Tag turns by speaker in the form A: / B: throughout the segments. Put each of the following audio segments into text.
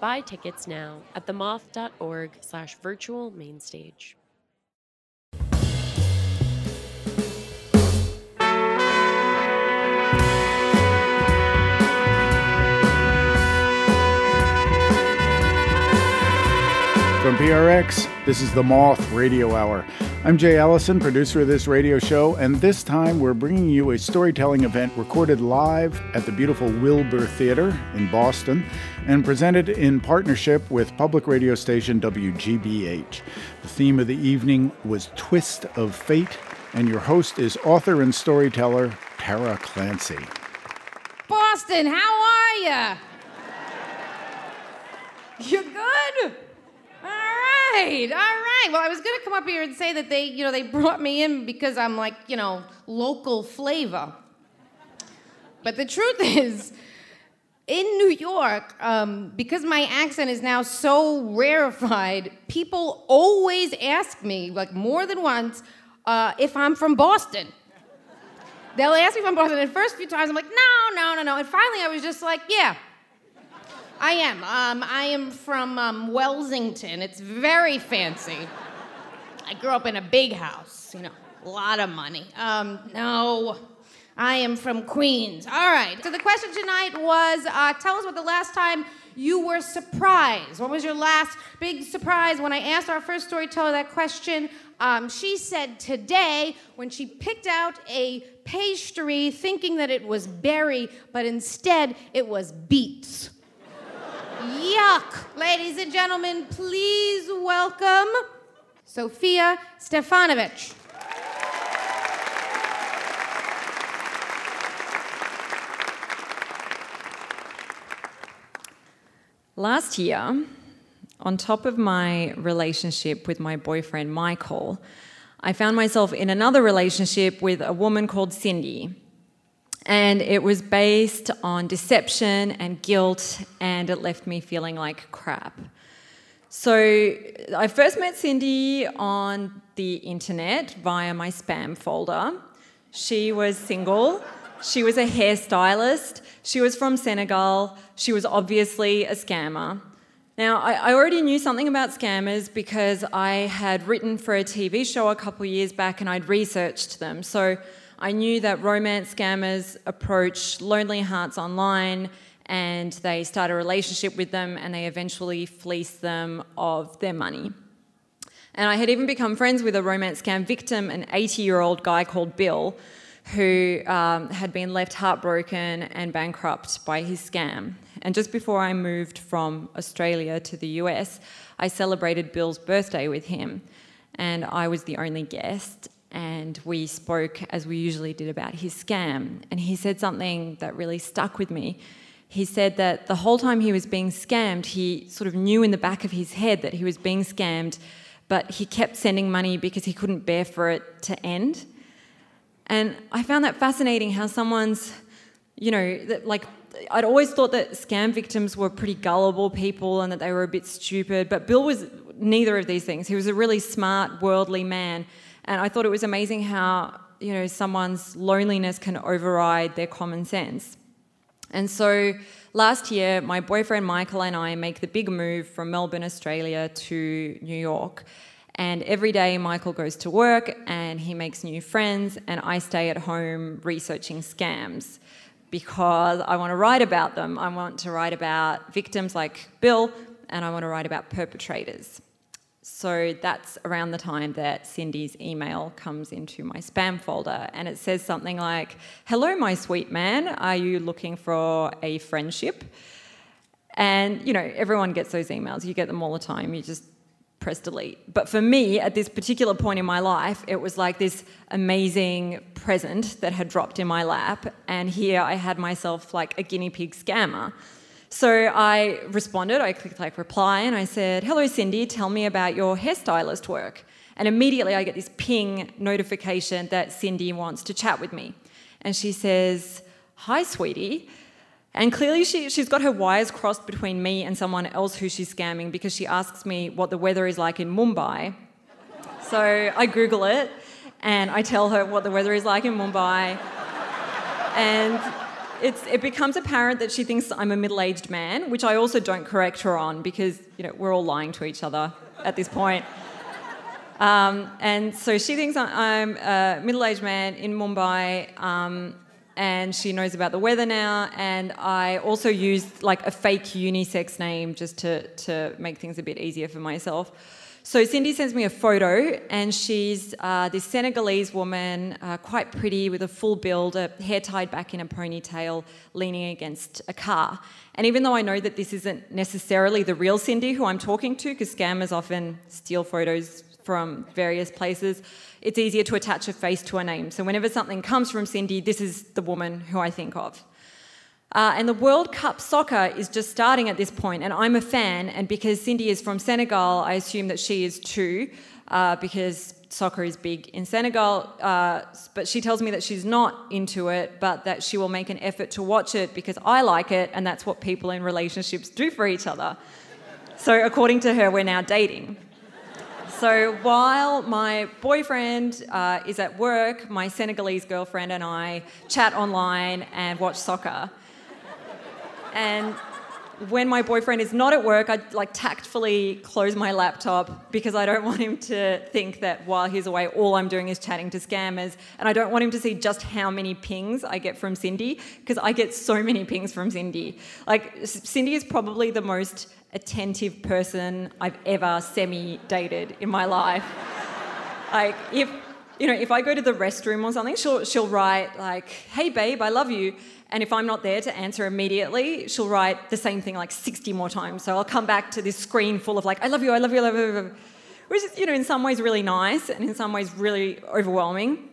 A: Buy tickets now at themoth.org slash virtual mainstage.
B: From PRX, this is the Moth Radio Hour. I'm Jay Allison, producer of this radio show, and this time we're bringing you a storytelling event recorded live at the beautiful Wilbur Theater in Boston and presented in partnership with public radio station WGBH. The theme of the evening was Twist of Fate, and your host is author and storyteller Tara Clancy.
C: Boston, how are you? You're good? All right, all right. Well, I was gonna come up here and say that they, you know, they brought me in because I'm like, you know, local flavor. But the truth is, in New York, um, because my accent is now so rarefied, people always ask me, like more than once, uh, if I'm from Boston. They'll ask me if I'm Boston. And the first few times, I'm like, no, no, no, no. And finally, I was just like, yeah, I am. Um, I am from um, Wellsington. It's very fancy. I grew up in a big house, you know, a lot of money. Um, no, I am from Queens. All right. So the question tonight was uh, tell us about the last time you were surprised. What was your last big surprise? When I asked our first storyteller that question, um, she said today when she picked out a pastry thinking that it was berry, but instead it was beets. Yuck! Ladies and gentlemen, please welcome Sofija Stefanovic.
D: Last year, on top of my relationship with my boyfriend Michael, I found myself in another relationship with a woman called Cindy. And it was based on deception and guilt, and it left me feeling like crap. So I first met Cindy on the internet via my spam folder. She was single, she was a hairstylist, she was from Senegal, she was obviously a scammer. Now, I, already knew something about scammers because I had written for a TV show a couple years back and I'd researched them. So I knew that romance scammers approach lonely hearts online and they start a relationship with them and they eventually fleece them of their money. And I had even become friends with a romance scam victim, an 80 year old guy called Bill, who um, had been left heartbroken and bankrupt by his scam. And just before I moved from Australia to the US, I celebrated Bill's birthday with him. And I was the only guest. And we spoke, as we usually did, about his scam. And he said something that really stuck with me. He said that the whole time he was being scammed, he sort of knew in the back of his head that he was being scammed, but he kept sending money because he couldn't bear for it to end. And I found that fascinating how someone's, you know, like I'd always thought that scam victims were pretty gullible people and that they were a bit stupid, but Bill was neither of these things. He was a really smart, worldly man, and I thought it was amazing how you know someone's loneliness can override their common sense. And so last year, my boyfriend Michael and I make the big move from Melbourne, Australia, to New York. And every day, Michael goes to work and he makes new friends, and I stay at home researching scams because I want to write about them. I want to write about victims like Bill, and I want to write about perpetrators. So that's around the time that Cindy's email comes into my spam folder, and it says something like Hello, my sweet man, are you looking for a friendship? And you know, everyone gets those emails, you get them all the time, you just press delete. But for me, at this particular point in my life, it was like this amazing present that had dropped in my lap. And here I had myself like a guinea pig scammer. So I responded, I clicked like reply, and I said, Hello, Cindy, tell me about your hairstylist work. And immediately I get this ping notification that Cindy wants to chat with me. And she says, Hi, sweetie. And clearly, she, she's got her wires crossed between me and someone else who she's scamming because she asks me what the weather is like in Mumbai. So I Google it and I tell her what the weather is like in Mumbai. And it becomes apparent that she thinks I'm a middle aged man, which I also don't correct her on because you know, we're all lying to each other at this point. Um, and so she thinks I'm a middle aged man in Mumbai. Um, and she knows about the weather now. And I also used like a fake unisex name just to, to make things a bit easier for myself. So Cindy sends me a photo, and she's uh, this Senegalese woman, uh, quite pretty, with a full build, a hair tied back in a ponytail, leaning against a car. And even though I know that this isn't necessarily the real Cindy who I'm talking to, because scammers often steal photos from various places, it's easier to attach a face to a name. So whenever something comes from Cindy, this is the woman who I think of. Uh, and the World Cup soccer is just starting at this point, and I'm a fan. And because Cindy is from Senegal, I assume that she is too, uh, because soccer is big in Senegal. Uh, but she tells me that she's not into it, but that she will make an effort to watch it because I like it, and that's what people in relationships do for each other. So, according to her, we're now dating. So while my boyfriend uh, is at work, my Senegalese girlfriend and I chat online and watch soccer. And when my boyfriend is not at work, I like tactfully close my laptop because I don't want him to think that while he's away, all I'm doing is chatting to scammers. And I don't want him to see just how many pings I get from Cindy because I get so many pings from Cindy. Like, Cindy is probably the most attentive person I've ever semi dated in my life. like, if you know, if I go to the restroom or something, she'll she'll write like, "Hey babe, I love you," and if I'm not there to answer immediately, she'll write the same thing like 60 more times. So I'll come back to this screen full of like, "I love you, I love you, I love you," which is you know in some ways really nice and in some ways really overwhelming.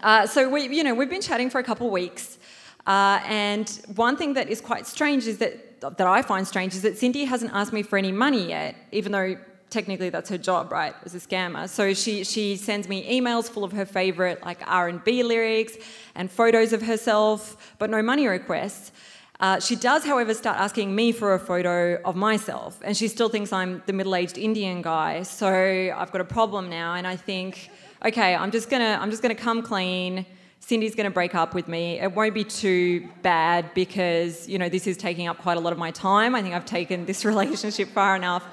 D: Uh, so we you know we've been chatting for a couple of weeks, uh, and one thing that is quite strange is that that I find strange is that Cindy hasn't asked me for any money yet, even though technically that's her job, right, as a scammer. So she she sends me emails full of her favorite like R and B lyrics and photos of herself, but no money requests. Uh, she does, however, start asking me for a photo of myself, and she still thinks I'm the middle-aged Indian guy. So I've got a problem now, and I think, okay, I'm just gonna I'm just gonna come clean Cindy's going to break up with me. It won't be too bad because, you know, this is taking up quite a lot of my time. I think I've taken this relationship far enough.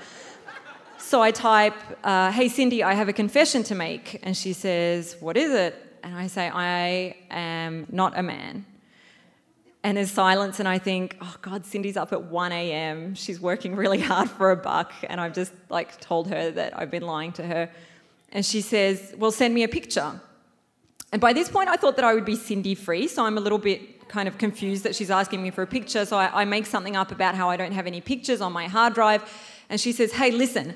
D: So I type, uh, Hey, Cindy, I have a confession to make. And she says, What is it? And I say, I am not a man. And there's silence, and I think, oh God, Cindy's up at 1 a.m. She's working really hard for a buck, and I've just like told her that I've been lying to her. And she says, Well, send me a picture. And by this point, I thought that I would be Cindy free, so I'm a little bit kind of confused that she's asking me for a picture. So I, I make something up about how I don't have any pictures on my hard drive. And she says, Hey, listen,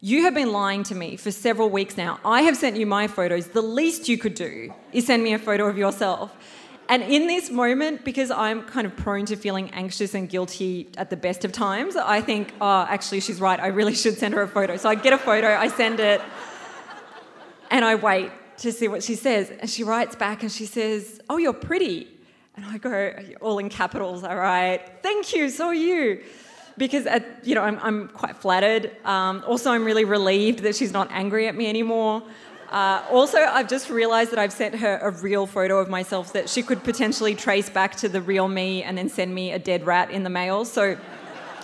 D: you have been lying to me for several weeks now. I have sent you my photos. The least you could do is send me a photo of yourself. And in this moment, because I'm kind of prone to feeling anxious and guilty at the best of times, I think, oh, actually, she's right. I really should send her a photo. So I get a photo, I send it, and I wait to see what she says. And she writes back and she says, Oh, you're pretty. And I go, all in capitals, all right, thank you, so are you. Because, at, you know, I'm, I'm quite flattered. Um, also, I'm really relieved that she's not angry at me anymore. Uh, also, I've just realised that I've sent her a real photo of myself that she could potentially trace back to the real me and then send me a dead rat in the mail. So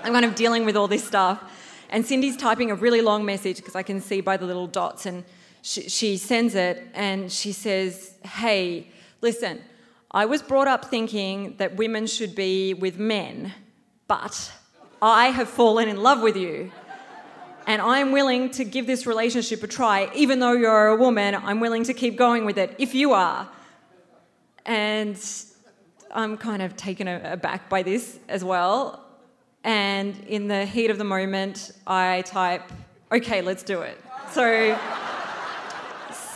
D: I'm kind of dealing with all this stuff. And Cindy's typing a really long message because I can see by the little dots. And she, she sends it and she says, Hey, listen, I was brought up thinking that women should be with men, but I have fallen in love with you. And I'm willing to give this relationship a try. Even though you're a woman, I'm willing to keep going with it if you are. And I'm kind of taken aback by this as well. And in the heat of the moment, I type, okay, let's do it. So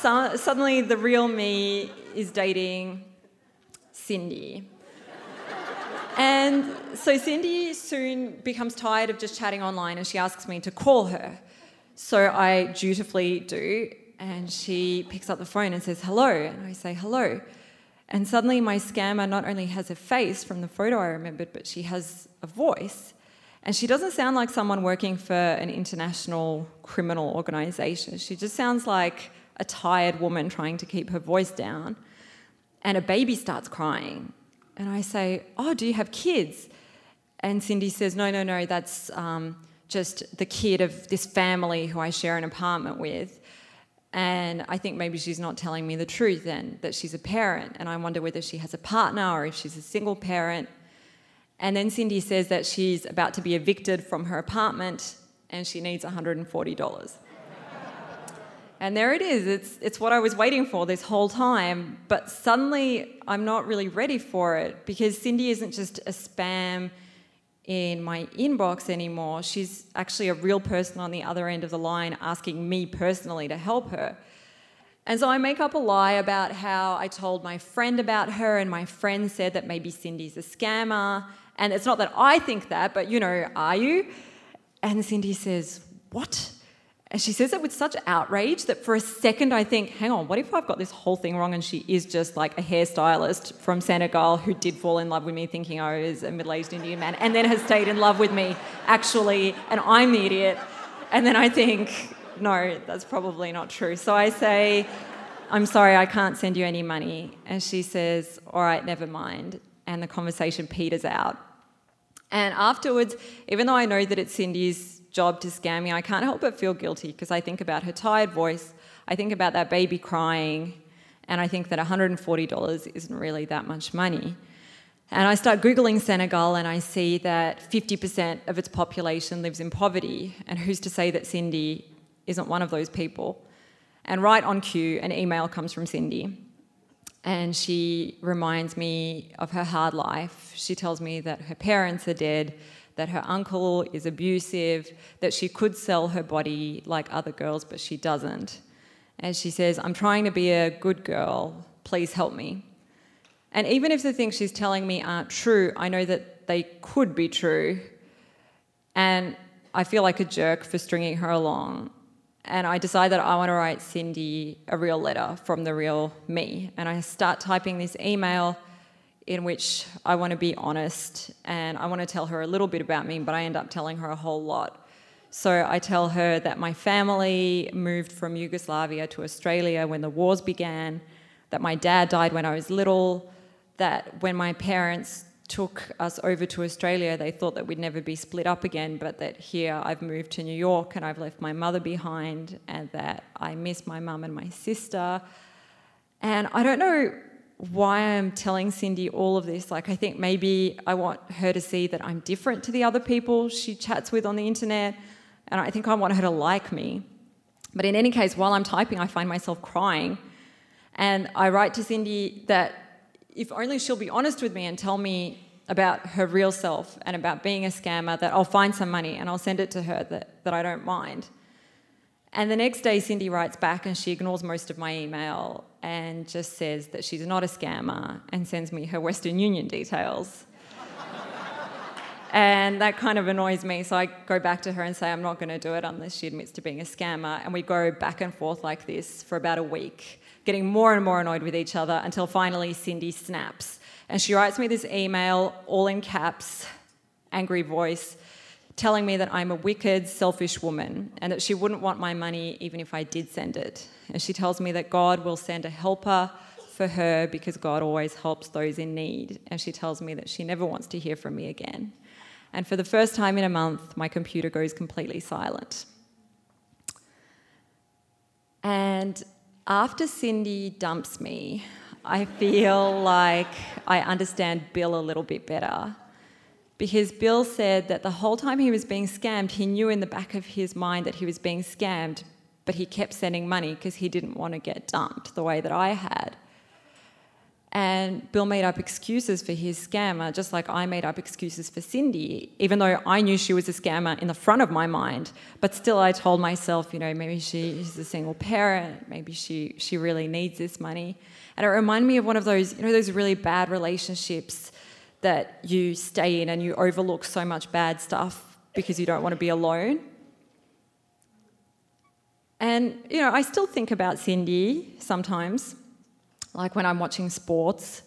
D: so, suddenly the real me is dating Cindy. And so Cindy soon becomes tired of just chatting online and she asks me to call her. So I dutifully do, and she picks up the phone and says, Hello. And I say, Hello. And suddenly my scammer not only has a face from the photo I remembered, but she has a voice. And she doesn't sound like someone working for an international criminal organization. She just sounds like a tired woman trying to keep her voice down. And a baby starts crying. And I say, Oh, do you have kids? And Cindy says, No, no, no, that's um, just the kid of this family who I share an apartment with. And I think maybe she's not telling me the truth then, that she's a parent. And I wonder whether she has a partner or if she's a single parent. And then Cindy says that she's about to be evicted from her apartment and she needs $140. And there it is. It's, it's what I was waiting for this whole time. But suddenly I'm not really ready for it because Cindy isn't just a spam in my inbox anymore. She's actually a real person on the other end of the line asking me personally to help her. And so I make up a lie about how I told my friend about her, and my friend said that maybe Cindy's a scammer. And it's not that I think that, but you know, are you? And Cindy says, What? And she says it with such outrage that for a second I think, hang on, what if I've got this whole thing wrong and she is just like a hairstylist from Senegal who did fall in love with me thinking I was a middle aged Indian man and then has stayed in love with me actually, and I'm the idiot. And then I think, no, that's probably not true. So I say, I'm sorry, I can't send you any money. And she says, all right, never mind. And the conversation peters out. And afterwards, even though I know that it's Cindy's job to scam me, I can't help but feel guilty because I think about her tired voice, I think about that baby crying, and I think that $140 isn't really that much money. And I start Googling Senegal and I see that 50% of its population lives in poverty. And who's to say that Cindy isn't one of those people? And right on cue, an email comes from Cindy. And she reminds me of her hard life. She tells me that her parents are dead, that her uncle is abusive, that she could sell her body like other girls, but she doesn't. And she says, I'm trying to be a good girl, please help me. And even if the things she's telling me aren't true, I know that they could be true. And I feel like a jerk for stringing her along. And I decide that I want to write Cindy a real letter from the real me. And I start typing this email in which I want to be honest and I want to tell her a little bit about me, but I end up telling her a whole lot. So I tell her that my family moved from Yugoslavia to Australia when the wars began, that my dad died when I was little, that when my parents took us over to Australia, they thought that we'd never be split up again, but that here I've moved to New York and I've left my mother behind, and that I miss my mum and my sister. And I don't know why I'm telling Cindy all of this. Like, I think maybe I want her to see that I'm different to the other people she chats with on the internet, and I think I want her to like me. But in any case, while I'm typing, I find myself crying. And I write to Cindy that if only she'll be honest with me and tell me about her real self and about being a scammer, that I'll find some money and I'll send it to her that, that I don't mind. And the next day, Cindy writes back and she ignores most of my email and just says that she's not a scammer and sends me her Western Union details. and that kind of annoys me, so I go back to her and say I'm not going to do it unless she admits to being a scammer. And we go back and forth like this for about a week, getting more and more annoyed with each other until finally Cindy snaps. And she writes me this email, all in caps, angry voice telling me that I'm a wicked, selfish woman and that she wouldn't want my money even if I did send it. And she tells me that God will send a helper for her because God always helps those in need. And she tells me that she never wants to hear from me again. And for the first time in a month, my computer goes completely silent. And after Cindy dumps me, I feel like I understand Bill a little bit better because Bill said that the whole time he was being scammed, he knew in the back of his mind that he was being scammed, but he kept sending money because he didn't want to get dumped the way that I had. And Bill made up excuses for his scammer, just like I made up excuses for Cindy, even though I knew she was a scammer in the front of my mind. But still, I told myself, you know, maybe she's a single parent, maybe she, she really needs this money. And it reminded me of one of those, you know, those really bad relationships that you stay in and you overlook so much bad stuff because you don't want to be alone. And, you know, I still think about Cindy sometimes, like when I'm watching sports.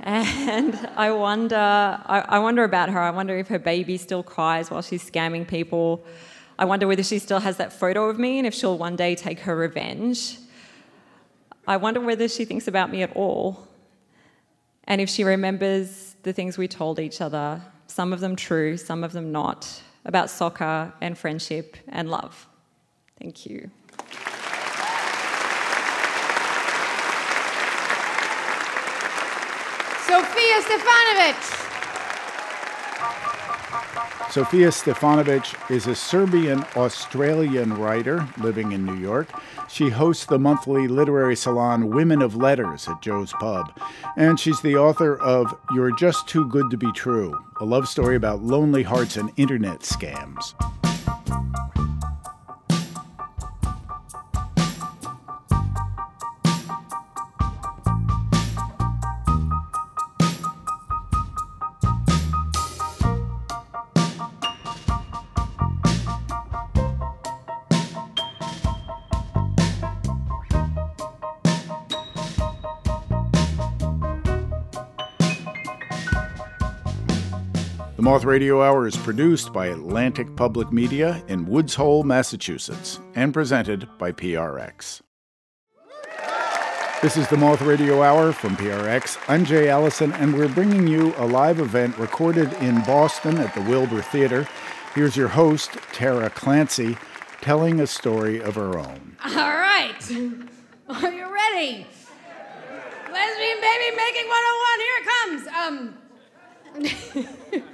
D: And I wonder, I, I, wonder about her. I wonder if her baby still cries while she's scamming people. I wonder whether she still has that photo of me and if she'll one day take her revenge. I wonder whether she thinks about me at all. And if she remembers the things we told each other, some of them true, some of them not, about soccer and friendship and love. Thank you.
C: Sofija Stefanovic.
B: Sofija Stefanovic is a Serbian Australian writer living in New York. She hosts the monthly literary salon Women of Letters at Joe's Pub. And she's the author of You're Just Too Good to Be True, a love story about lonely hearts and internet scams. The Moth Radio Hour is produced by Atlantic Public Media in Woods Hole, Massachusetts, and presented by PRX. This is the Moth Radio Hour from PRX. I'm Jay Allison, and we're bringing you a live event recorded in Boston at the Wilbur Theater. Here's your host, Tara Clancy, telling a story of her own.
C: All right. Are you ready? Lesbian Baby Making 101, here it comes. Um,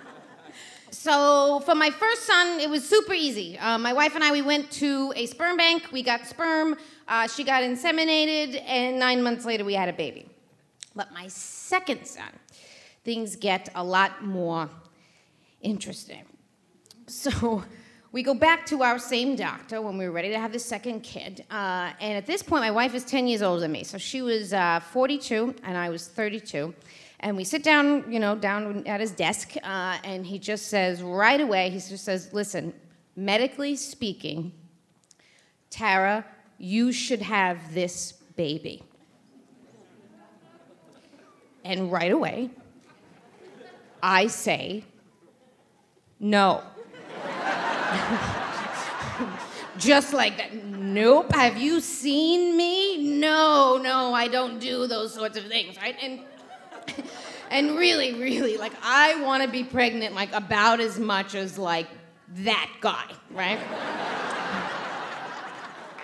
C: So for my first son, it was super easy. Uh, my wife and I, we went to a sperm bank. We got sperm. Uh, she got inseminated, and nine months later, we had a baby. But my second son, things get a lot more interesting. So we go back to our same doctor when we were ready to have the second kid. Uh, and at this point, my wife is 10 years older than me. So she was uh, 42, and I was 32. And we sit down, you know, down at his desk, uh, and he just says right away, he just says, listen, medically speaking, Tara, you should have this baby. And right away, I say, no. Just like that. Nope. Have you seen me? No, no, I don't do those sorts of things, right? And and really, really, like I want to be pregnant like about as much as like that guy, right?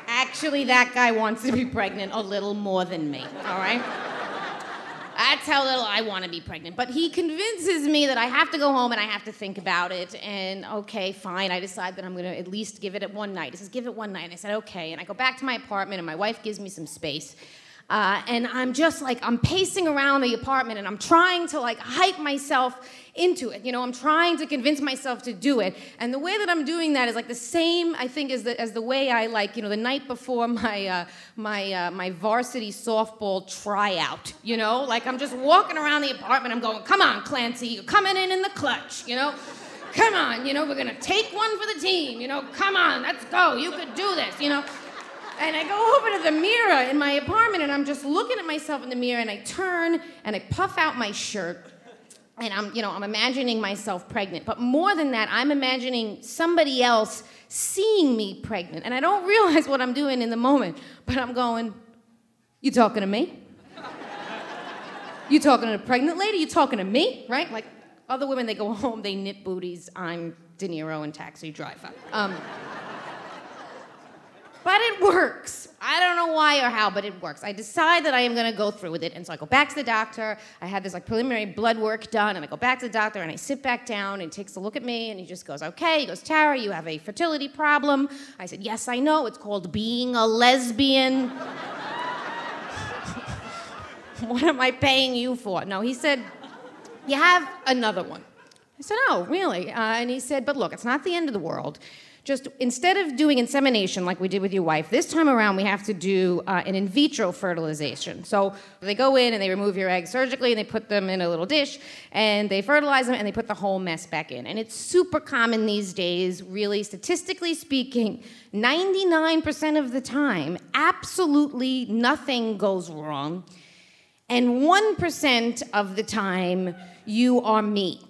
C: Actually, that guy wants to be pregnant a little more than me, all right? That's how little I want to be pregnant. But he convinces me that I have to go home and I have to think about it. And okay, fine. I decide that I'm going to at least give it one night. He says, give it one night. And I said, okay. And I go back to my apartment and my wife gives me some space. Uh, and I'm just like, I'm pacing around the apartment and I'm trying to like hype myself into it. You know, I'm trying to convince myself to do it. And the way that I'm doing that is like the same, I think, as the, as the way I like, you know, the night before my, uh, my, uh, my varsity softball tryout. You know, like I'm just walking around the apartment, I'm going, come on, Clancy, you're coming in in the clutch, you know? Come on, you know, we're gonna take one for the team, you know, come on, let's go, you could do this, you know? And I go over to the mirror in my apartment and I'm just looking at myself in the mirror and I turn and I puff out my shirt and I'm, you know, I'm imagining myself pregnant. But more than that, I'm imagining somebody else seeing me pregnant. And I don't realize what I'm doing in the moment, but I'm going, You talking to me? You talking to a pregnant lady? You talking to me? Right? Like other women, they go home, they knit booties. I'm De Niro in Taxi Driver. Um, but it works. I don't know why or how, but it works. I decide that I am going to go through with it, and so I go back to the doctor. I had this like preliminary blood work done, and I go back to the doctor, and I sit back down, and he takes a look at me, and he just goes, "Okay." He goes, "Tara, you have a fertility problem." I said, "Yes, I know. It's called being a lesbian." what am I paying you for? No, he said, "You have another one." I said, "Oh, really?" Uh, and he said, "But look, it's not the end of the world." Just instead of doing insemination like we did with your wife, this time around we have to do uh, an in vitro fertilization. So they go in and they remove your eggs surgically and they put them in a little dish and they fertilize them and they put the whole mess back in. And it's super common these days, really, statistically speaking, 99% of the time, absolutely nothing goes wrong. And 1% of the time, you are me.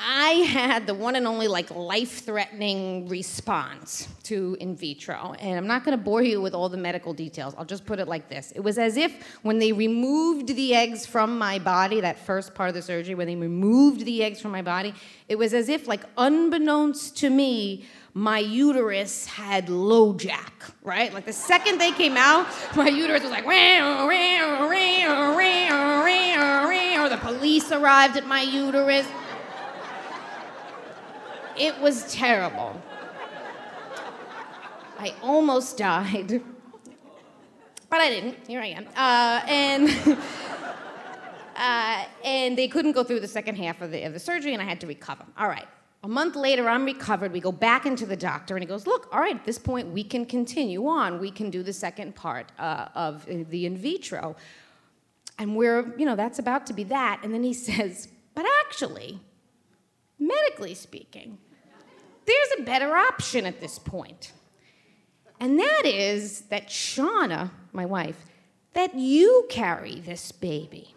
C: I had the one and only like life-threatening response to in vitro, and I'm not going to bore you with all the medical details. I'll just put it like this: It was as if when they removed the eggs from my body, that first part of the surgery, when they removed the eggs from my body, it was as if, like, unbeknownst to me, my uterus had LoJack, right? Like the second they came out, my uterus was like, or the police arrived at my uterus. It was terrible. I almost died, but I didn't. Here I am. Uh, and. Uh, and they couldn't go through the second half of the, of the surgery, and I had to recover. All right. A month later, I'm recovered. We go back into the doctor, and he goes, Look, all right, at this point, we can continue on. We can do the second part uh, of the in vitro. And we're, you know, that's about to be that. And then he says, But actually, medically speaking, there's a better option at this point. And that is that Shauna, my wife, that you carry this baby.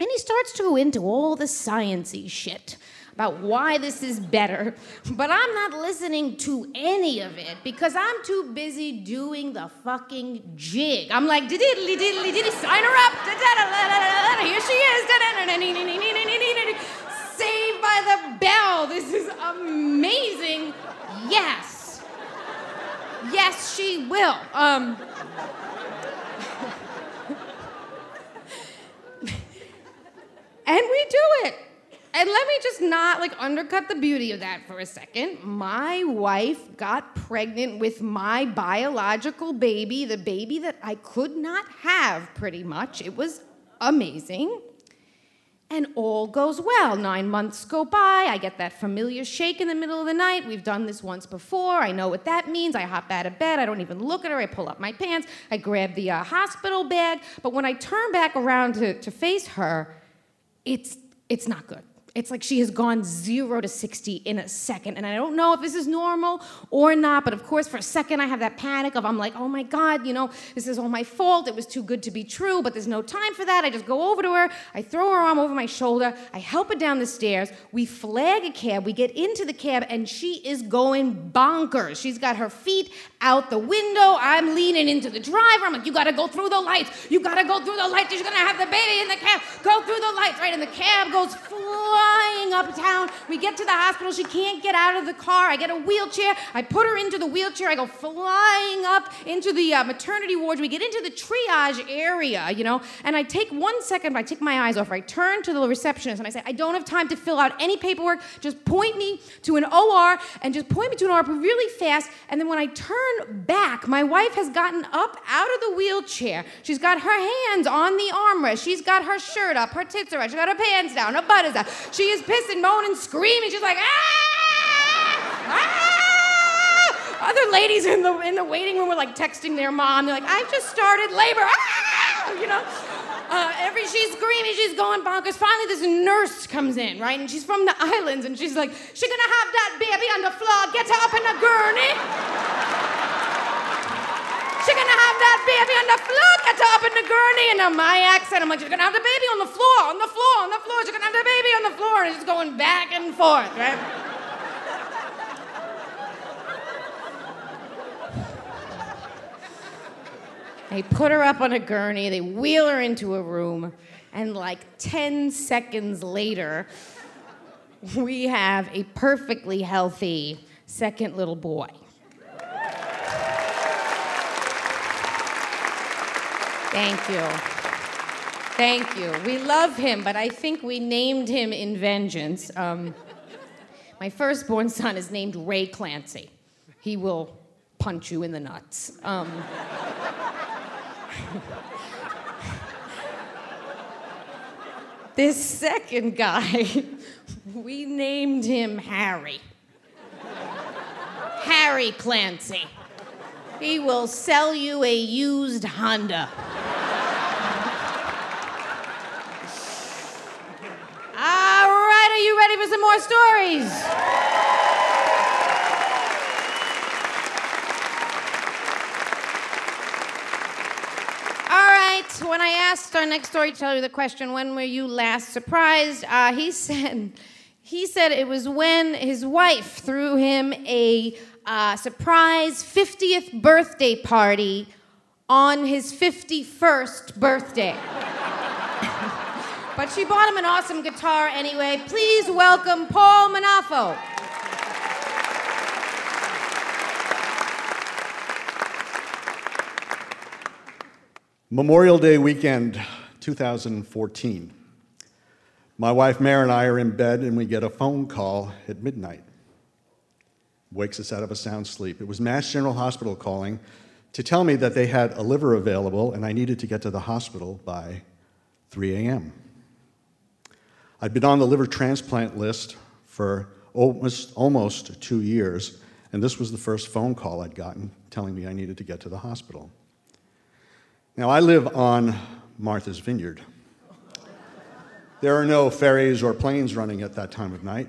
C: And he starts to go into all the sciency shit about why this is better, but I'm not listening to any of it because I'm too busy doing the fucking jig. I'm like, diddly diddly diddly, sign her up. Here she is. By the bell. This is amazing. Yes. Yes, she will. Um, and we do it. And let me just not like undercut the beauty of that for a second. My wife got pregnant with my biological baby, the baby that I could not have pretty much. It was amazing and all goes well. Nine months go by. I get that familiar shake in the middle of the night. We've done this once before. I know what that means. I hop out of bed. I don't even look at her. I pull up my pants. I grab the uh, hospital bag. But when I turn back around to, to face her, it's, it's not good. It's like she has gone zero to 60 in a second. And I don't know if this is normal or not, but of course, for a second, I have that panic of I'm like, oh my God, you know, this is all my fault. It was too good to be true, but there's no time for that. I just go over to her, I throw her arm over my shoulder, I help her down the stairs. We flag a cab, we get into the cab, and she is going bonkers. She's got her feet out the window. I'm leaning into the driver. I'm like, you gotta go through the lights. You gotta go through the lights. You're gonna have the baby in the cab. Go through the lights, right? And the cab goes flying uptown. We get to the hospital. She can't get out of the car. I get a wheelchair. I put her into the wheelchair. I go flying up into the uh, maternity ward. We get into the triage area, you know, and I take one second, I take my eyes off. I turn to the receptionist and I say, I don't have time to fill out any paperwork. Just point me to an OR and just point me to an OR really fast. And then when I turn back, my wife has gotten up out of the wheelchair. She's got her hands on the armrest. She's got her shirt up, her tits are out, she's got her pants down, her butt is out. She is pissing, moaning, screaming. She's like, ah! ah! Other ladies in the in the waiting room were like texting their mom. They're like, I've just started labor. Ah! You know. Uh, every she's screaming, she's going bonkers. Finally, this nurse comes in, right? And she's from the islands, and she's like, "She's gonna have that baby on the floor. Get her up in a gurney." She's gonna have that baby on the floor, get her up in the gurney, and on my accent, I'm like, she's gonna have the baby on the floor, on the floor, on the floor, she's gonna have the baby on the floor, and it's going back and forth, right? They put her up on a gurney, they wheel her into a room, and like 10 seconds later, we have a perfectly healthy second little boy. Thank you. Thank you. We love him, but I think we named him in vengeance. Um, my firstborn son is named Ray Clancy. He will punch you in the nuts. Um, this second guy, we named him Harry. Harry Clancy. He will sell you a used Honda. All right, are you ready for some more stories? All right, when I asked our next storyteller the question, when were you last surprised? Uh, he said, he said it was when his wife threw him a uh, surprise 50th birthday party on his 51st birthday. But she bought him an awesome guitar anyway. Please welcome Paul Munafo.
E: Memorial Day weekend 2014. My wife Mare and I are in bed and we get a phone call at midnight. Wakes us out of a sound sleep. It was Mass General Hospital calling to tell me that they had a liver available and I needed to get to the hospital by 3 a.m. I'd been on the liver transplant list for almost, almost two years, and this was the first phone call I'd gotten telling me I needed to get to the hospital. Now, I live on Martha's Vineyard. There are no ferries or planes running at that time of night,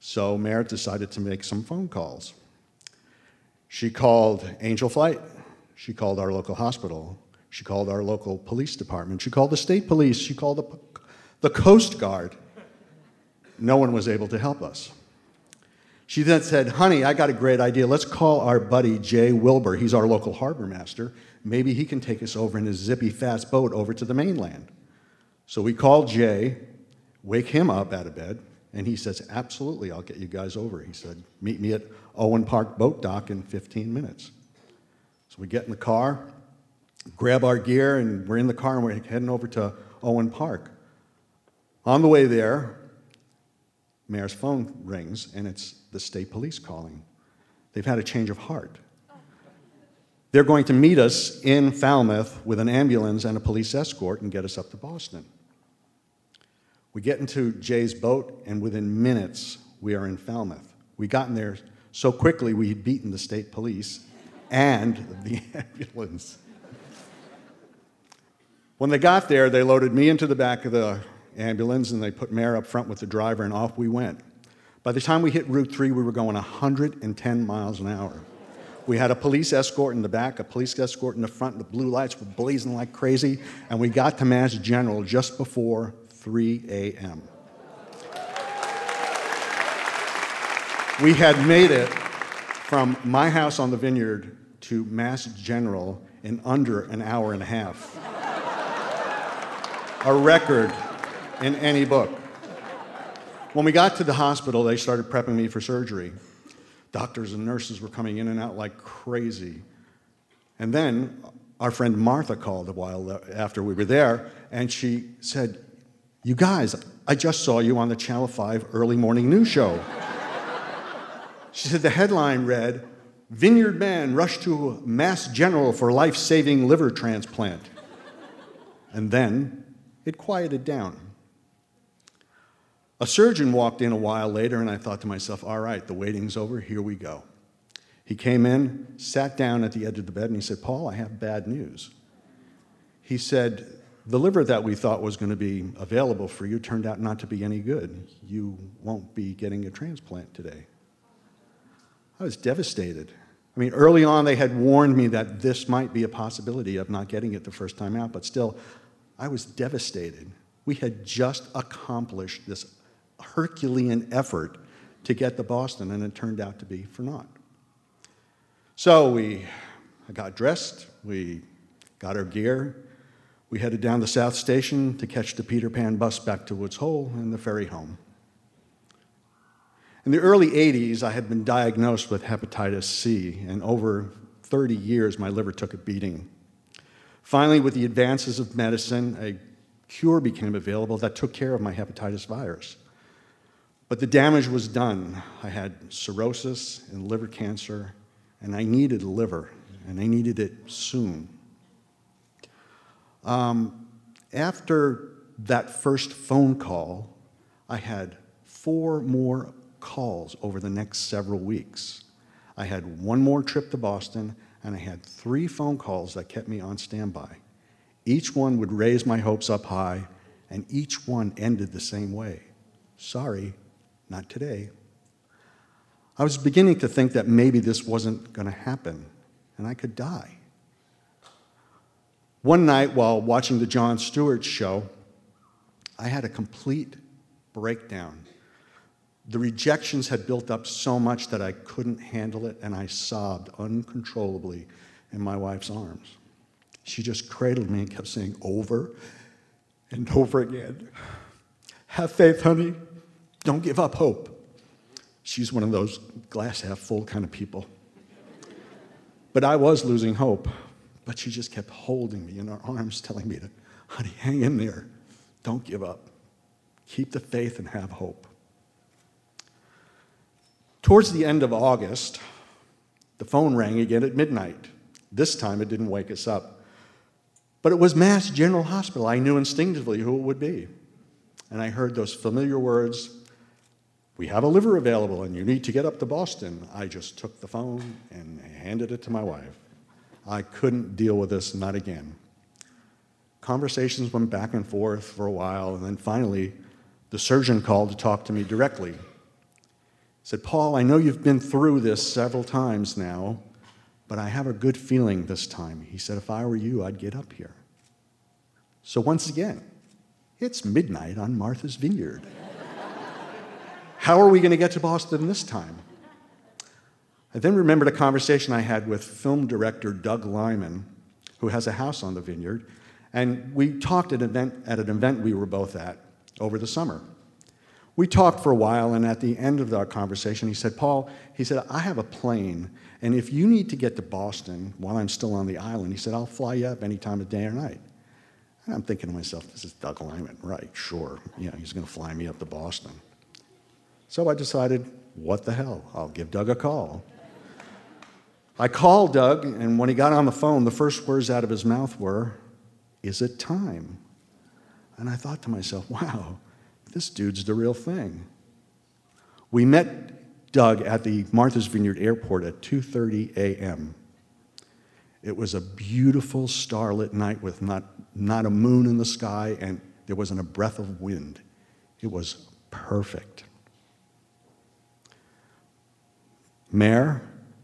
E: so Merritt decided to make some phone calls. She called Angel Flight, she called our local hospital, she called our local police department, she called the state police, she called the, the Coast Guard. No one was able to help us. She then said, Honey, I got a great idea. Let's call our buddy Jay Wilbur. He's our local harbor master. Maybe he can take us over in his zippy fast boat over to the mainland. So we called Jay, wake him up out of bed, and he says, Absolutely, I'll get you guys over. He said, Meet me at Owen Park Boat Dock in 15 minutes. So we get in the car, grab our gear, and we're in the car and we're heading over to Owen Park. On the way there, Mare's phone rings, and it's the state police calling. They've had a change of heart. They're going to meet us in Falmouth with an ambulance and a police escort and get us up to Boston. We get into Jay's boat, and within minutes, we are in Falmouth. We got in there so quickly we had beaten the state police and the ambulance. When they got there, they loaded me into the back of the ambulance and they put Mare up front with the driver, and off we went. By the time we hit Route 3, we were going 110 miles an hour. We had a police escort in the back, a police escort in the front, and the blue lights were blazing like crazy, and we got to Mass General just before 3 a.m. We had made it from my house on the vineyard to Mass General in under an hour and a half. a record in any book. When we got to the hospital, they started prepping me for surgery. Doctors and nurses were coming in and out like crazy. And then our friend Martha called a while after we were there, and she said, You guys, I just saw you on the Channel 5 early morning news show. she said the headline read, Vineyard man rushed to Mass General for life saving liver transplant. And then it quieted down. A surgeon walked in a while later, and I thought to myself, all right, the waiting's over, here we go. He came in, sat down at the edge of the bed, and he said, Paul, I have bad news. He said, The liver that we thought was going to be available for you turned out not to be any good. You won't be getting a transplant today. I was devastated. I mean, early on, they had warned me that this might be a possibility of not getting it the first time out, but still, I was devastated. We had just accomplished this Herculean effort to get to Boston, and it turned out to be for naught. So we got dressed, we got our gear, we headed down the South Station to catch the Peter Pan bus back to Woods Hole and the ferry home. In the early 80s, I had been diagnosed with hepatitis C, and over 30 years, my liver took a beating. Finally, with the advances of medicine, a cure became available that took care of my hepatitis virus. But the damage was done. I had cirrhosis and liver cancer, and I needed a liver, and I needed it soon. Um, after that first phone call, I had four more calls over the next several weeks. I had one more trip to Boston, and I had three phone calls that kept me on standby. Each one would raise my hopes up high, and each one ended the same way. Sorry, not today. I was beginning to think that maybe this wasn't going to happen and I could die. One night while watching the Jon Stewart show, I had a complete breakdown. The rejections had built up so much that I couldn't handle it, and I sobbed uncontrollably in my wife's arms. She just cradled me and kept saying over and over again Have faith, honey. Don't give up hope. She's one of those glass half full kind of people. But I was losing hope. But she just kept holding me in her arms, telling me to, honey, hang in there. Don't give up. Keep the faith and have hope. Towards the end of August, the phone rang again at midnight. This time it didn't wake us up. But it was Mass General Hospital. I knew instinctively who it would be. And I heard those familiar words we have a liver available and you need to get up to Boston. I just took the phone and handed it to my wife. I couldn't deal with this, not again. Conversations went back and forth for a while, and then finally, the surgeon called to talk to me directly. He said, Paul, I know you've been through this several times now, but I have a good feeling this time. He said, if I were you, I'd get up here. So once again, it's midnight on Martha's Vineyard. How are we going to get to Boston this time? I then remembered a conversation I had with film director Doug Liman, who has a house on the vineyard, and we talked at, event, at an event we were both at over the summer. We talked for a while, and at the end of our conversation, he said, Paul, he said, I have a plane, and if you need to get to Boston while I'm still on the island, he said, I'll fly you up any time of day or night. And I'm thinking to myself, this is Doug Liman, right? Sure. Yeah, he's going to fly me up to Boston. So I decided, what the hell? I'll give Doug a call. I called Doug, and when he got on the phone, the first words out of his mouth were, Is it time? And I thought to myself, wow, this dude's the real thing. We met Doug at the Martha's Vineyard Airport at 2:30 a.m. It was a beautiful starlit night with not, not a moon in the sky, and there wasn't a breath of wind. It was perfect. Mare,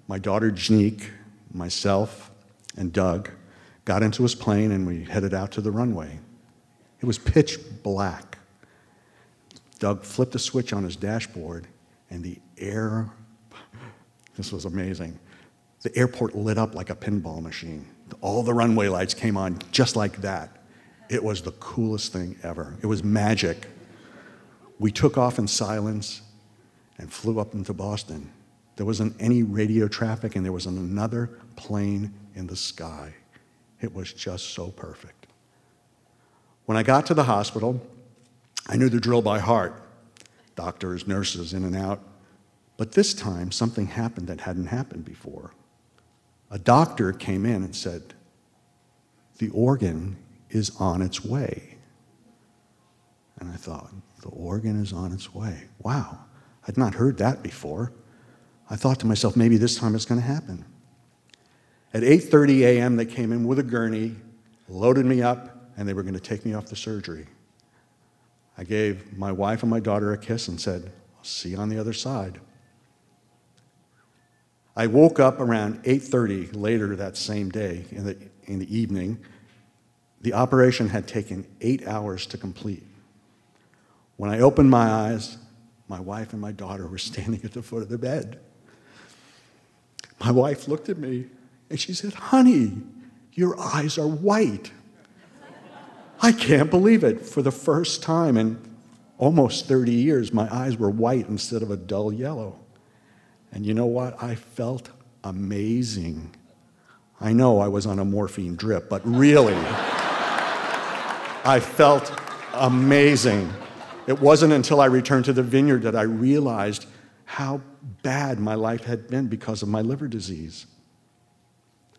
E: my daughter Janique, myself, and Doug got into his plane and we headed out to the runway. It was pitch black. Doug flipped a switch on his dashboard and the air, this was amazing. The airport lit up like a pinball machine. All the runway lights came on just like that. It was the coolest thing ever. It was magic. We took off in silence and flew up into Boston. There wasn't any radio traffic, and there wasn't another plane in the sky. It was just so perfect. When I got to the hospital, I knew the drill by heart doctors, nurses, in and out. But this time, something happened that hadn't happened before. A doctor came in and said, The organ is on its way. And I thought, The organ is on its way. Wow, I'd not heard that before. I thought to myself, maybe this time it's going to happen. At 8:30 a.m., they came in with a gurney, loaded me up, and they were going to take me off the surgery. I gave my wife and my daughter a kiss and said, I'll see you on the other side. I woke up around 8:30 later that same day in the, in the evening. The operation had taken eight hours to complete. When I opened my eyes, my wife and my daughter were standing at the foot of the bed. My wife looked at me and she said, Honey, your eyes are white. I can't believe it. For the first time in almost 30 years, my eyes were white instead of a dull yellow. And you know what? I felt amazing. I know I was on a morphine drip, but really, I felt amazing. It wasn't until I returned to the vineyard that I realized how bad my life had been because of my liver disease.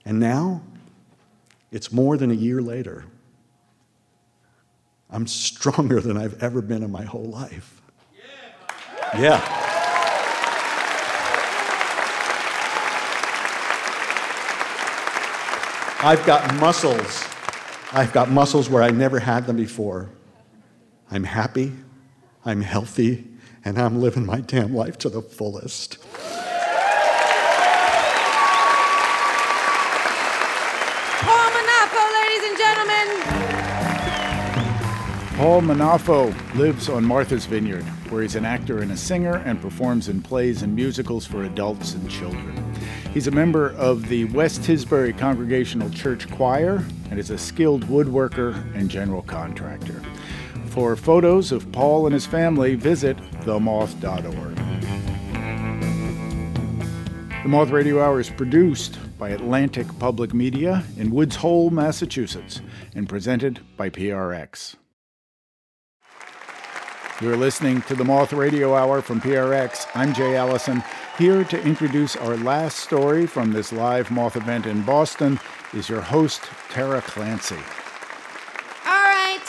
E: And now, it's more than a year later. I'm stronger than I've ever been in my whole life. Yeah. I've got muscles. I've got muscles where I never had them before. I'm happy. I'm healthy and I'm living my damn life to the fullest.
C: Paul Munafo, ladies and gentlemen.
B: Paul Munafo lives on Martha's Vineyard, where he's an actor and a singer and performs in plays and musicals for adults and children. He's a member of the West Tisbury Congregational Church Choir and is a skilled woodworker and general contractor. For photos of Paul and his family, visit themoth.org. The Moth Radio Hour is produced by Atlantic Public Media in Woods Hole, Massachusetts, and presented by PRX. You're listening to the Moth Radio Hour from PRX. I'm Jay Allison. Here to introduce our last story from this live Moth event in Boston is your host, Tara Clancy.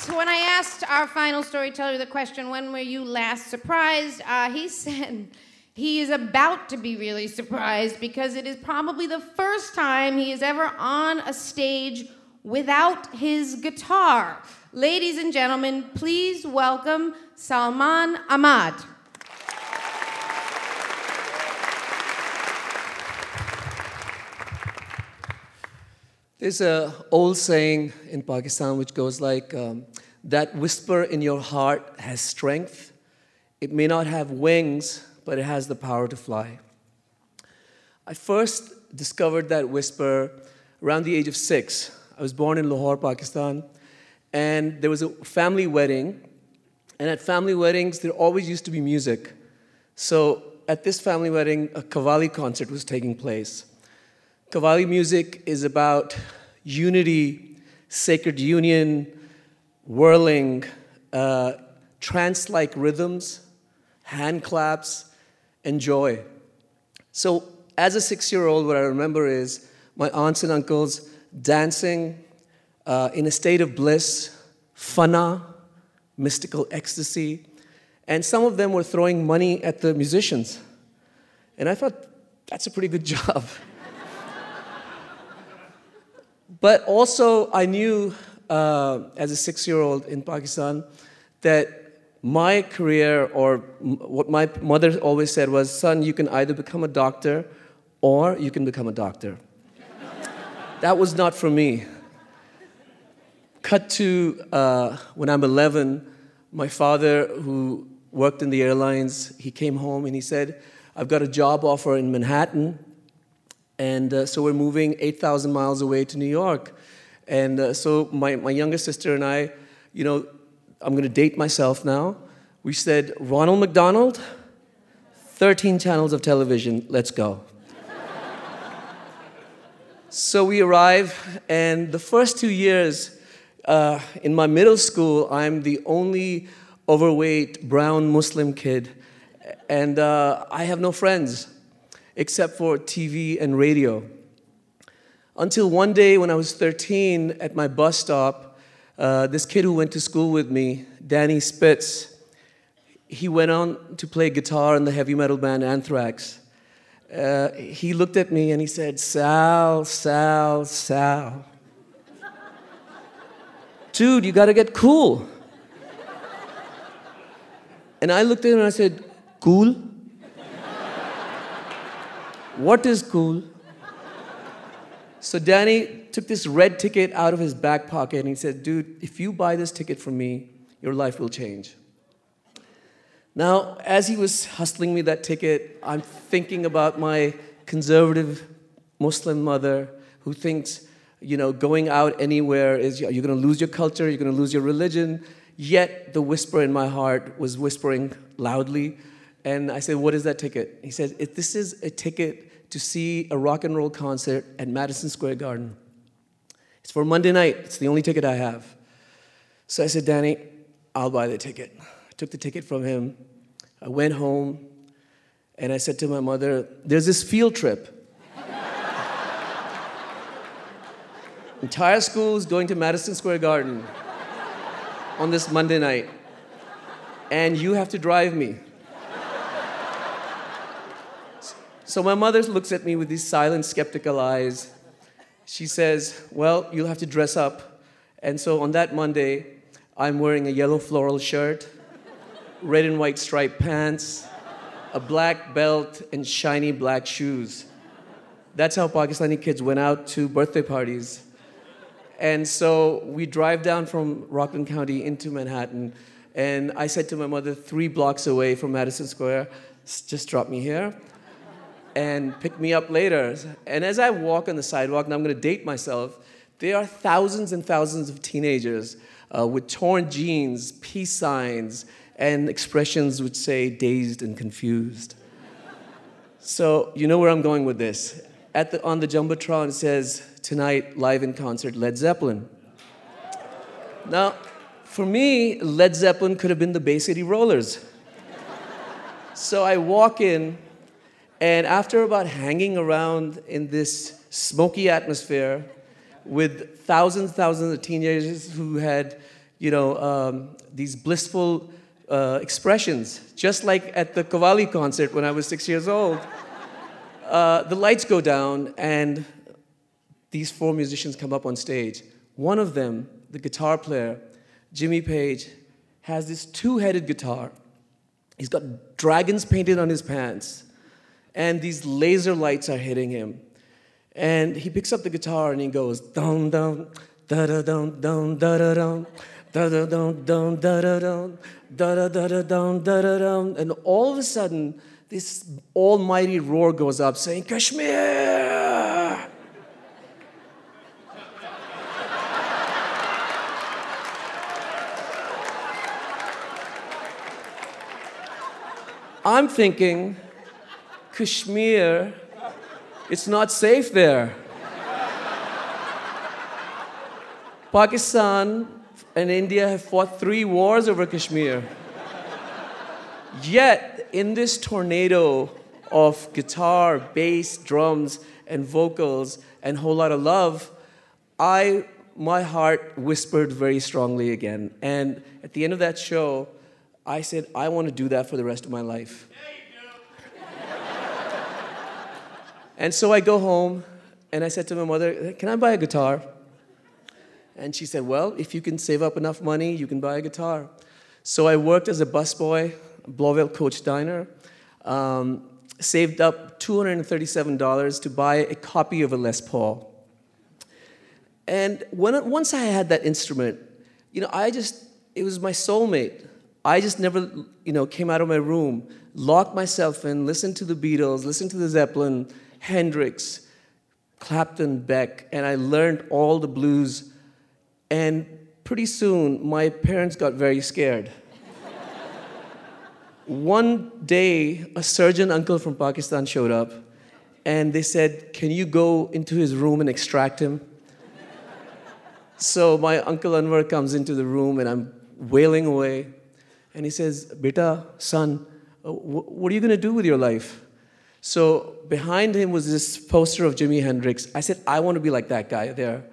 C: Right, when I asked our final storyteller the question, when were you last surprised? Uh, he said he is about to be really surprised because it is probably the first time he is ever on a stage without his guitar. Ladies and gentlemen, please welcome Salman Ahmad.
F: There's a old saying in Pakistan which goes like, um, "That whisper in your heart has strength. It may not have wings, but it has the power to fly." I first discovered that whisper around the age of six. I was born in Lahore, Pakistan, and there was a family wedding. And at family weddings, there always used to be music. So at this family wedding, a Qawwali concert was taking place. Qawwali music is about unity, sacred union, whirling, uh, trance like rhythms, hand claps, and joy. So, as a six year old, what I remember is my aunts and uncles dancing uh, in a state of bliss, fana, mystical ecstasy, and some of them were throwing money at the musicians. And I thought, that's a pretty good job. But also, I knew uh, as a six year old in Pakistan that my career, or what my mother always said was, son, you can either become a doctor or you can become a doctor. that was not for me. Cut to uh, when I'm 11, my father, who worked in the airlines, he came home and he said, I've got a job offer in Manhattan and uh, so we're moving 8,000 miles away to New York. And uh, so my, my younger sister and I, you know, I'm going to date myself now. We said, Ronald McDonald, 13 channels of television, let's go. so we arrive, and the first two years uh, in my middle school, I'm the only overweight brown Muslim kid, and uh, I have no friends except for TV and radio. Until one day when I was 13 at my bus stop, uh, this kid who went to school with me, Danny Spitz, he went on to play guitar in the heavy metal band Anthrax. Uh, he looked at me and he said, Sal, Sal, Sal. Dude, you gotta get cool. And I looked at him and I said, Cool? What is cool? So Danny took this red ticket out of his back pocket and he said, Dude, if you buy this ticket from me, your life will change. Now, as he was hustling me that ticket, I'm thinking about my conservative Muslim mother who thinks, you know, going out anywhere is you're going to lose your culture, you're going to lose your religion. Yet the whisper in my heart was whispering loudly. And I said, What is that ticket? He said, This is a ticket to see a rock and roll concert at Madison Square Garden. It's for Monday night, it's the only ticket I have. So I said, Danny, I'll buy the ticket. I took the ticket from him. I went home and I said to my mother, There's this field trip. Entire school is going to Madison Square Garden on this Monday night, and you have to drive me. So my mother looks at me with these silent, skeptical eyes, she says, Well, you'll have to dress up. And so on that Monday, I'm wearing a yellow floral shirt, red and white striped pants, a black belt, and shiny black shoes. That's how Pakistani kids went out to birthday parties. And so we drive down from Rockland County into Manhattan. And I said to my mother, three blocks away from Madison Square, just drop me here and pick me up later. And as I walk on the sidewalk, and I'm going to date myself, there are thousands and thousands of teenagers uh, with torn jeans, peace signs, and expressions which say dazed and confused. So, you know where I'm going with this. At the, on the Jumbotron, it says, Tonight, live in concert, Led Zeppelin. Now, for me, Led Zeppelin could have been the Bay City Rollers. So I walk in, and after about hanging around in this smoky atmosphere with thousands, thousands of teenagers who had, you know, um, these blissful uh, expressions, just like at the Qawwali concert when I was six years old, uh, the lights go down and these four musicians come up on stage. One of them, the guitar player, Jimmy Page, has this two headed guitar. He's got dragons painted on his pants and these laser lights are hitting him. And he picks up the guitar and he goes, dum dum, da da dum dum, da da dum, da da dum dum, da da dum, da da da da dum, da da dum. And all of a sudden, this almighty roar goes up saying, Kashmir! I'm thinking, Kashmir, it's not safe there. Pakistan and India have fought three wars over Kashmir. Yet, in this tornado of guitar, bass, drums, and vocals, and whole lot of love, I, my heart whispered very strongly again. And at the end of that show, I said, I want to do that for the rest of my life. And so I go home and I said to my mother, Can I buy a guitar? And she said, Well, if you can save up enough money, you can buy a guitar. So I worked as a busboy, Blauvelt Coach Diner, um, saved up $237 to buy a copy of a Les Paul. And when, once I had that instrument, you know, I just, it was my soulmate. I just never, you know, came out of my room, locked myself in, listened to the Beatles, listened to the Zeppelin, Hendrix, Clapton, Beck, and I learned all the blues. And pretty soon, my parents got very scared. One day, a surgeon uncle from Pakistan showed up, and they said, Can you go into his room and extract him? so my uncle Anwar comes into the room, and I'm wailing away. And he says, Beta, son, uh, what are you going to do with your life? So behind him was this poster of Jimi Hendrix. I said, I want to be like that guy there.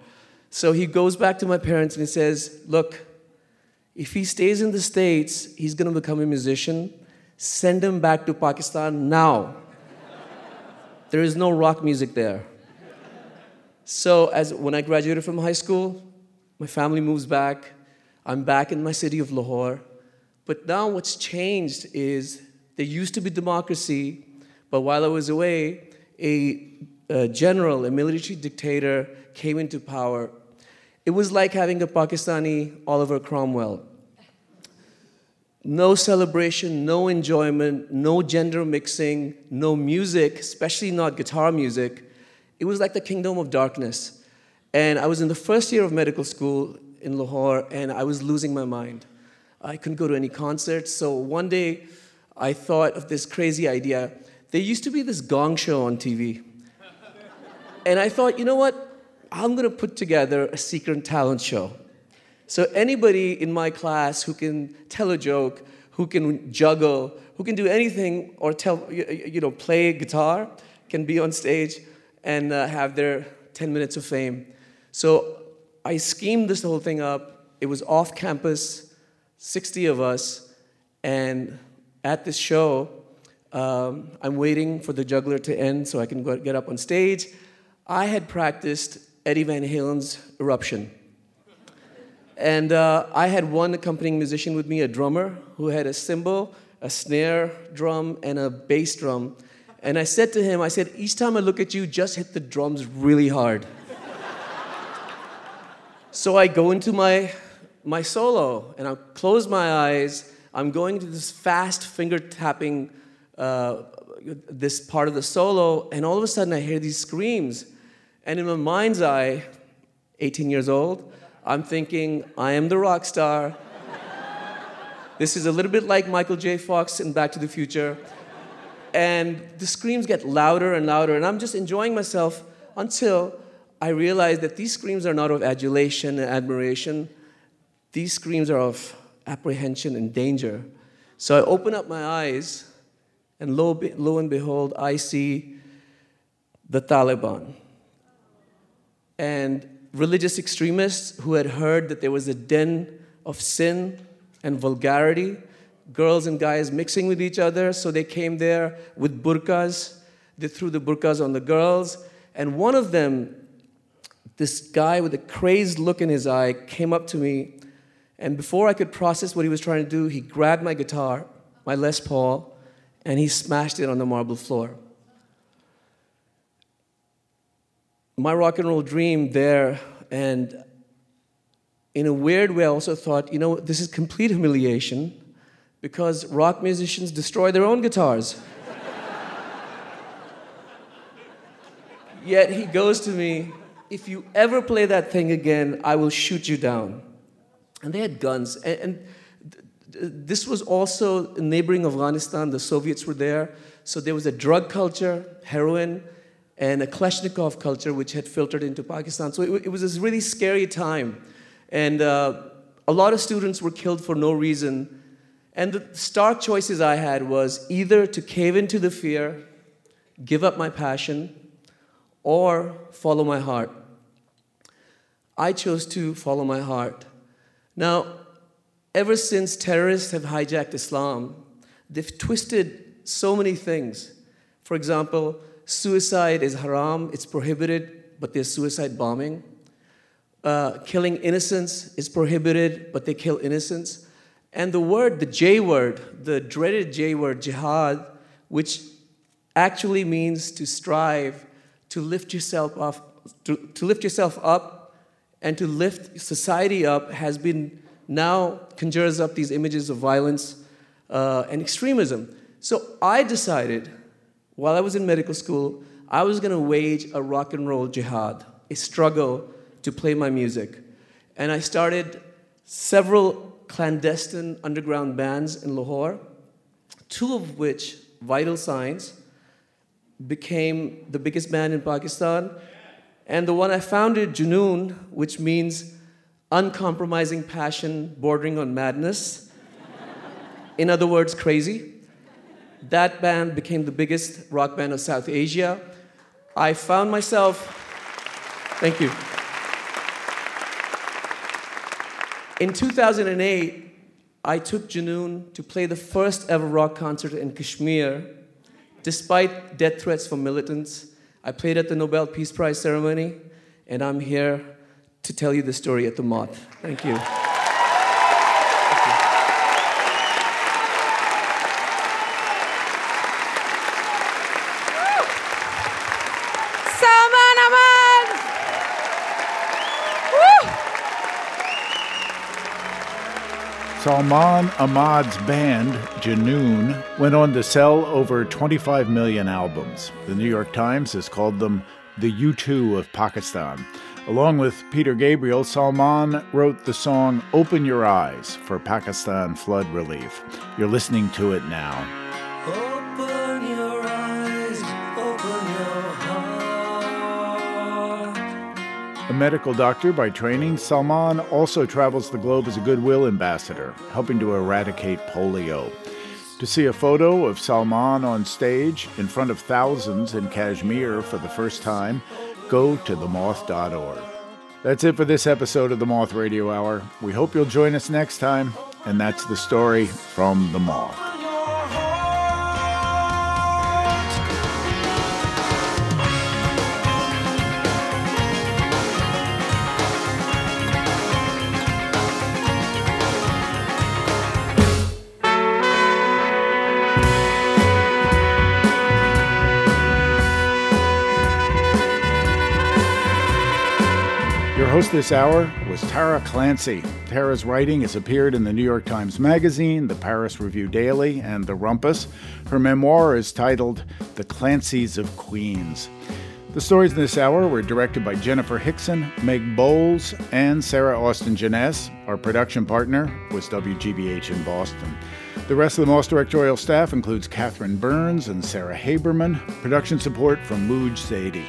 F: So he goes back to my parents and he says, Look, if he stays in the States, he's going to become a musician. Send him back to Pakistan now. there is no rock music there. So as when I graduated from high school, my family moves back. I'm back in my city of Lahore. But now what's changed is there used to be democracy but while I was away, a, a general, a military dictator, came into power. It was like having a Pakistani Oliver Cromwell. No celebration, no enjoyment, no gender mixing, no music, especially not guitar music. It was like the kingdom of darkness. And I was in the first year of medical school in Lahore, and I was losing my mind. I couldn't go to any concerts. So one day, I thought of this crazy idea there used to be this gong show on TV. And I thought, you know what? I'm gonna put together a secret talent show. So anybody in my class who can tell a joke, who can juggle, who can do anything or tell, you know, play guitar, can be on stage and uh, have their 10 minutes of fame. So I schemed this whole thing up. It was off campus, 60 of us, and at this show, um, I'm waiting for the juggler to end so I can get up on stage. I had practiced Eddie Van Halen's Eruption. And uh, I had one accompanying musician with me, a drummer, who had a cymbal, a snare drum, and a bass drum. And I said to him, I said, each time I look at you, just hit the drums really hard. so I go into my, my solo, and I close my eyes. I'm going to this fast finger tapping, uh, this part of the solo, and all of a sudden I hear these screams. And in my mind's eye, 18 years old, I'm thinking, I am the rock star. this is a little bit like Michael J. Fox in Back to the Future. And the screams get louder and louder, and I'm just enjoying myself until I realize that these screams are not of adulation and admiration. These screams are of apprehension and danger. So I open up my eyes, and lo, lo and behold, I see the Taliban. And religious extremists who had heard that there was a den of sin and vulgarity, girls and guys mixing with each other. So they came there with burqas. They threw the burqas on the girls. And one of them, this guy with a crazed look in his eye, came up to me. And before I could process what he was trying to do, he grabbed my guitar, my Les Paul, and he smashed it on the marble floor. my rock and roll dream there, and in a weird way, I also thought, you know, this is complete humiliation because rock musicians destroy their own guitars. Yet he goes to me, if you ever play that thing again, I will shoot you down. And they had guns. And, and this was also neighboring Afghanistan, the Soviets were there. So there was a drug culture, heroin, and a Kalashnikov culture which had filtered into Pakistan. So it, it was this really scary time. And uh, a lot of students were killed for no reason. And the stark choices I had was either to cave into the fear, give up my passion, or follow my heart. I chose to follow my heart. Now, ever since terrorists have hijacked Islam, they've twisted so many things. For example, Suicide is haram, it's prohibited, but there's suicide bombing. Uh, killing innocents is prohibited, but they kill innocents. And the word, the J word, the dreaded J word, jihad, which actually means to strive, to lift yourself up, to, to lift yourself up and to lift society up, has been now conjures up these images of violence uh, and extremism. So I decided while I was in medical school, I was going to wage a rock and roll jihad, a struggle to play my music. And I started several clandestine underground bands in Lahore, two of which, Vital Signs, became the biggest band in Pakistan. And the one I founded, Junoon, which means uncompromising passion bordering on madness. in other words, crazy. That band became the biggest rock band of South Asia. I found myself, thank you. In 2008, I took Junoon to play the first ever rock concert in Kashmir. Despite death threats from militants, I played at the Nobel Peace Prize ceremony, and I'm here to tell you the story at the Moth. Thank you.
B: Salman Ahmad! Salman Ahmad's band, Junoon, went on to sell over 25 million albums. The New York Times has called them the U2 of Pakistan. Along with Peter Gabriel, Salman wrote the song Open Your Eyes for Pakistan flood relief. You're listening to it now. Open your eyes, open your heart. A medical doctor by training, Salman also travels the globe as a goodwill ambassador, helping to eradicate polio. To see a photo of Salman on stage in front of thousands in Kashmir for the first time, go to themoth.org. That's it for this episode of the Moth Radio Hour. We hope you'll join us next time, and that's the story from the Moth. Host this hour was Tara Clancy. Tara's writing has appeared in the New York Times Magazine, the Paris Review Daily, and the Rumpus. Her memoir is titled The Clancys of Queens. The stories in this hour were directed by Jennifer Hickson, Meg Bowles, and Sarah Austin Jenness. Our production partner was WGBH in Boston. The rest of the Moth directorial staff includes Catherine Burns and Sarah Haberman. Production support from Mooj Zadie.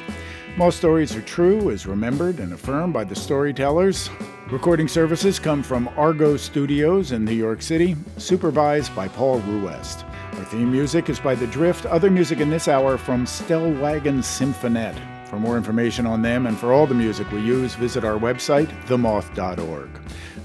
B: Moth stories are true, is remembered and affirmed by the storytellers. Recording services come from Argo Studios in New York City, supervised by Paul Ruest. Our theme music is by The Drift. Other music in this hour from Stellwagen Symphonette. For more information on them and for all the music we use, visit our website, themoth.org.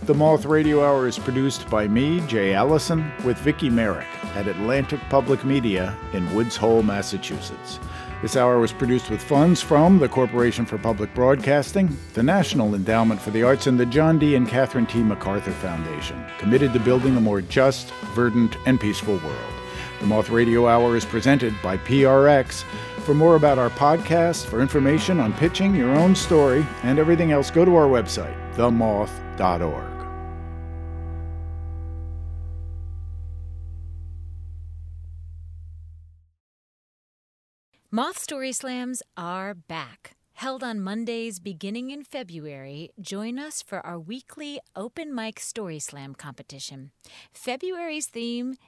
B: The Moth Radio Hour is produced by me, Jay Allison, with Vicki Merrick at Atlantic Public Media in Woods Hole, Massachusetts. This hour was produced with funds from the Corporation for Public Broadcasting, the National Endowment for the Arts, and the John D. and Catherine T. MacArthur Foundation, committed to building a more just, verdant, and peaceful world. The Moth Radio Hour is presented by PRX. For more about our podcast, for information on pitching your own story, and everything else, go to our website, themoth.org.
G: Moth Story Slams are back. Held on Mondays beginning in February, join us for our weekly open mic story slam competition. February's theme